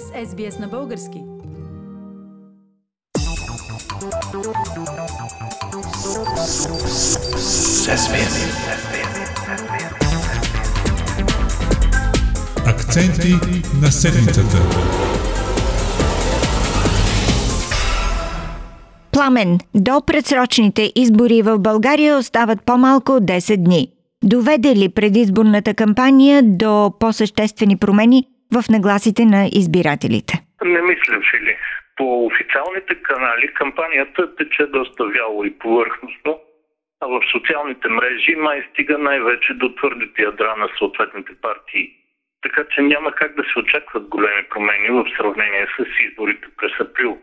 сте с SBS на български. Акценти на седмицата. Пламен, до предсрочните избори в България остават по-малко от 10 дни. Доведе ли предизборната кампания до по-съществени промени в нагласите на избирателите? Не мисля, Фили. По официалните канали кампанията тече доста вяло и повърхностно, а в социалните мрежи май стига най-вече до твърдите ядра на съответните партии. Така че няма как да се очакват големи промени в сравнение с изборите през април.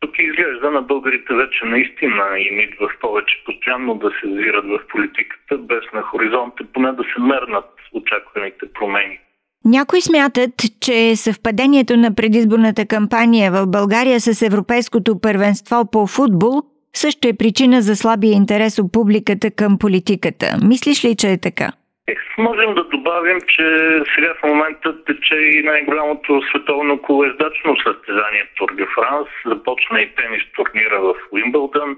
Тук изглежда на българите вече наистина им идва в повече постоянно да се взират в политиката, без на хоризонта поне да се мернат очакваните промени. Някои смятат, че съвпадението на предизборната кампания в България с Европейското първенство по футбол също е причина за слабия интерес от публиката към политиката. Мислиш ли, че е така? Ех, можем да добавим, че сега в момента тече и най-голямото световно колездачно състезание Тур де Франс. Започна и тенис турнира в Уимбълдън.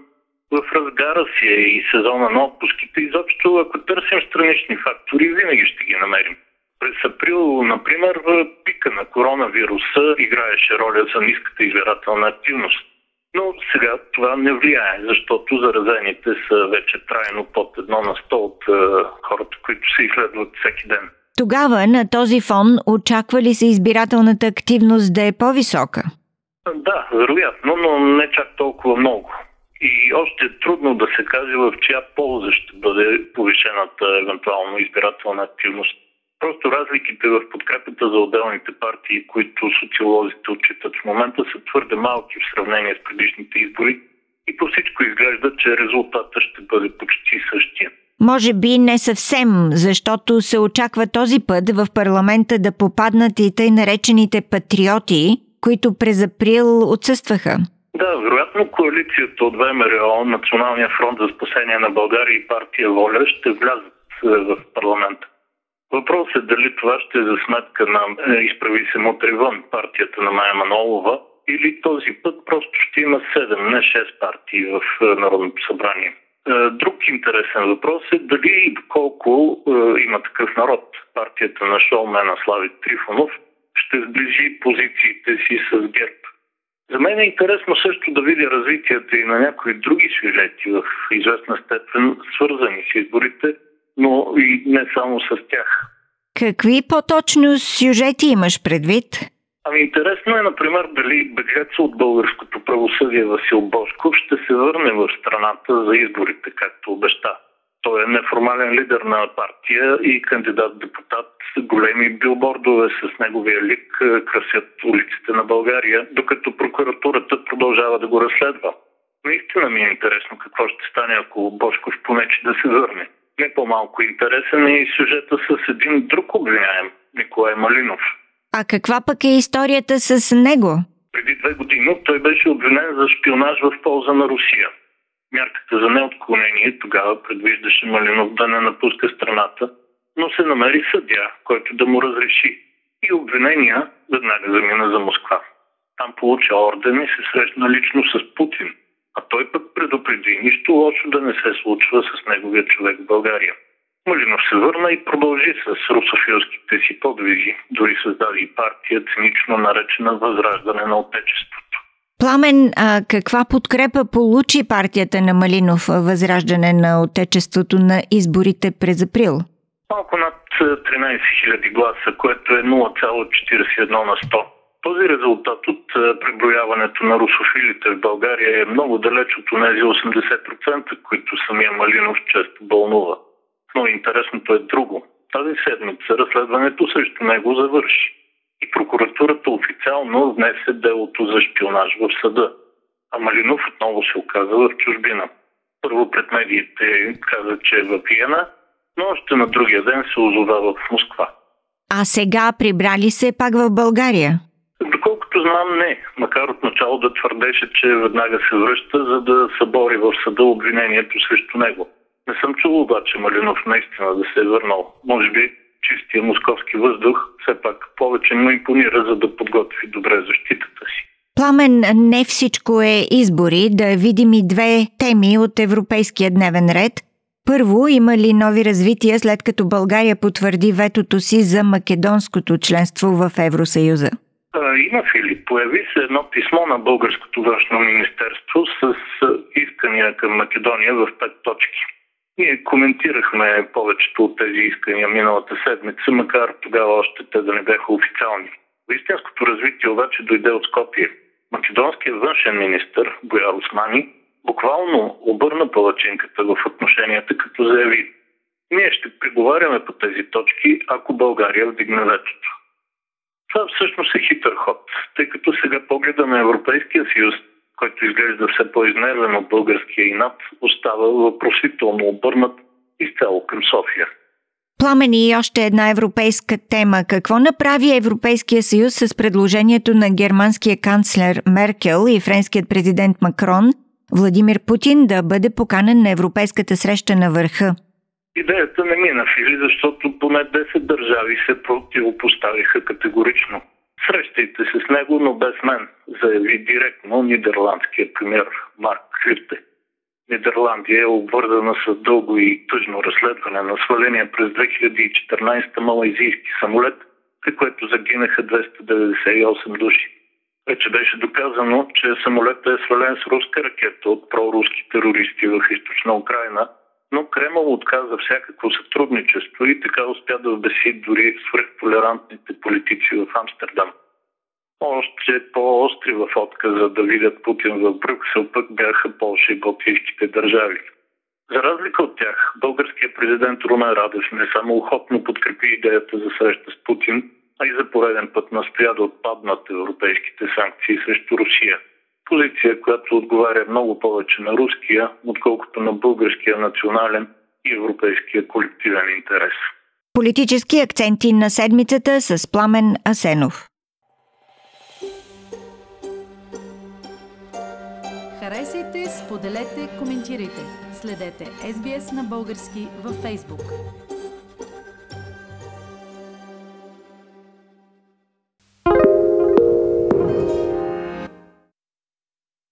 В разгара си е и сезона на отпуските. Изобщо, ако търсим странични фактори, винаги ще ги намерим. През април, например, пика на коронавируса играеше роля за ниската избирателна активност. Но сега това не влияе, защото заразените са вече трайно под едно на сто от е, хората, които се изследват всеки ден. Тогава на този фон очаква ли се избирателната активност да е по-висока? Да, вероятно, но не чак толкова много. И още е трудно да се каже в чия полза ще бъде повишената евентуално избирателна активност. Просто разликите в подкрепата за отделните партии, които социолозите отчитат в момента, са твърде малки в сравнение с предишните избори и по всичко изглежда, че резултата ще бъде почти същия. Може би не съвсем, защото се очаква този път в парламента да попаднат и тъй наречените патриоти, които през април отсъстваха. Да, вероятно коалицията от ВМРО, Националния фронт за спасение на България и партия Воля ще влязат е, в парламента. Въпросът е дали това ще е за сметка на е, изправи се мутри вън партията на Майя Манолова или този път просто ще има 7, не 6 партии в е, Народното събрание. Е, друг интересен въпрос е дали и доколко има такъв народ. Партията на шоумена Слави Трифонов ще сближи позициите си с ГЕРБ. За мен е интересно също да видя развитието и на някои други сюжети в известна степен, свързани с изборите, но и не само с тях. Какви по-точно сюжети имаш предвид? Ами интересно е, например, дали беглец от българското правосъдие Васил Бошков ще се върне в страната за изборите, както обеща. Той е неформален лидер на партия и кандидат-депутат. Големи билбордове с неговия лик е, красят улиците на България, докато прокуратурата продължава да го разследва. Наистина ми е интересно какво ще стане, ако Бошков понече да се върне. Не по-малко интересен е и сюжета с един друг обвиняем, Николай Малинов. А каква пък е историята с него? Преди две години той беше обвинен за шпионаж в полза на Русия. Мярката за неотклонение тогава предвиждаше Малинов да не напуска страната, но се намери съдя, който да му разреши. И обвинения веднага замина за Москва. Там получи орден и се срещна лично с Путин – а той пък предупреди нищо лошо да не се случва с неговия човек в България. Малинов се върна и продължи с русофилските си подвиги. Дори създаде и партия, цинично наречена Възраждане на Отечеството. Пламен, а каква подкрепа получи партията на Малинов Възраждане на Отечеството на изборите през април? Малко над 13 000 гласа, което е 0,41 на 100. Този резултат от е, преброяването на русофилите в България е много далеч от тези 80%, които самия Малинов често бълнува. Но интересното е друго. Тази седмица разследването срещу него завърши. И прокуратурата официално внесе делото за шпионаж в съда. А Малинов отново се оказа в чужбина. Първо пред медиите каза, че е в Виена, но още на другия ден се озовава в Москва. А сега прибрали се пак в България? Знам, не. Макар от начало да твърдеше, че веднага се връща, за да събори в съда обвинението срещу него. Не съм чул обаче Малинов наистина да се е върнал. Може би чистия московски въздух, все пак повече му импонира, за да подготви добре защитата си. Пламен, не всичко е избори. Да видим и две теми от европейския дневен ред. Първо, има ли нови развития след като България потвърди ветото си за македонското членство в Евросъюза? Има, Филип. Появи се едно писмо на Българското външно министерство с искания към Македония в пет точки. Ние коментирахме повечето от тези искания миналата седмица, макар тогава още те да не бяха официални. Истинското развитие обаче дойде от Скопие. Македонският външен министр Бояр Османи буквално обърна палачинката в отношенията, като заяви ние ще преговаряме по тези точки, ако България вдигне ветото. Това всъщност е хитър ход, тъй като сега погледа на Европейския съюз, който изглежда все по-изнервен от българския инат, остава въпросително обърнат изцяло към София. Пламени и още една европейска тема. Какво направи Европейския съюз с предложението на германския канцлер Меркел и френският президент Макрон Владимир Путин да бъде поканен на европейската среща на върха? Идеята не мина, Фили, защото поне 10 държави се противопоставиха категорично. Срещайте се с него, но без мен, заяви директно нидерландския премьер Марк Кюрте. Нидерландия е обвързана с дълго и тъжно разследване на сваления през 2014 малайзийски самолет, при което загинаха 298 души. Вече беше доказано, че самолетът е свален с руска ракета от проруски терористи в източна Украина, но Кремъл отказа всякакво сътрудничество и така успя да вбеси дори свръхтолерантните политици в Амстердам. Още по-остри в отказа да видят Путин в Брюксел пък бяха Польша и Балтийските държави. За разлика от тях, българският президент Румен Радев не само охотно подкрепи идеята за среща с Путин, а и за пореден път настоя да отпаднат европейските санкции срещу Русия. Позиция, която отговаря много повече на руския, отколкото на българския национален и европейския колективен интерес. Политически акценти на седмицата с Пламен Асенов. Харесайте, споделете, коментирайте. Следете SBS на български във Facebook.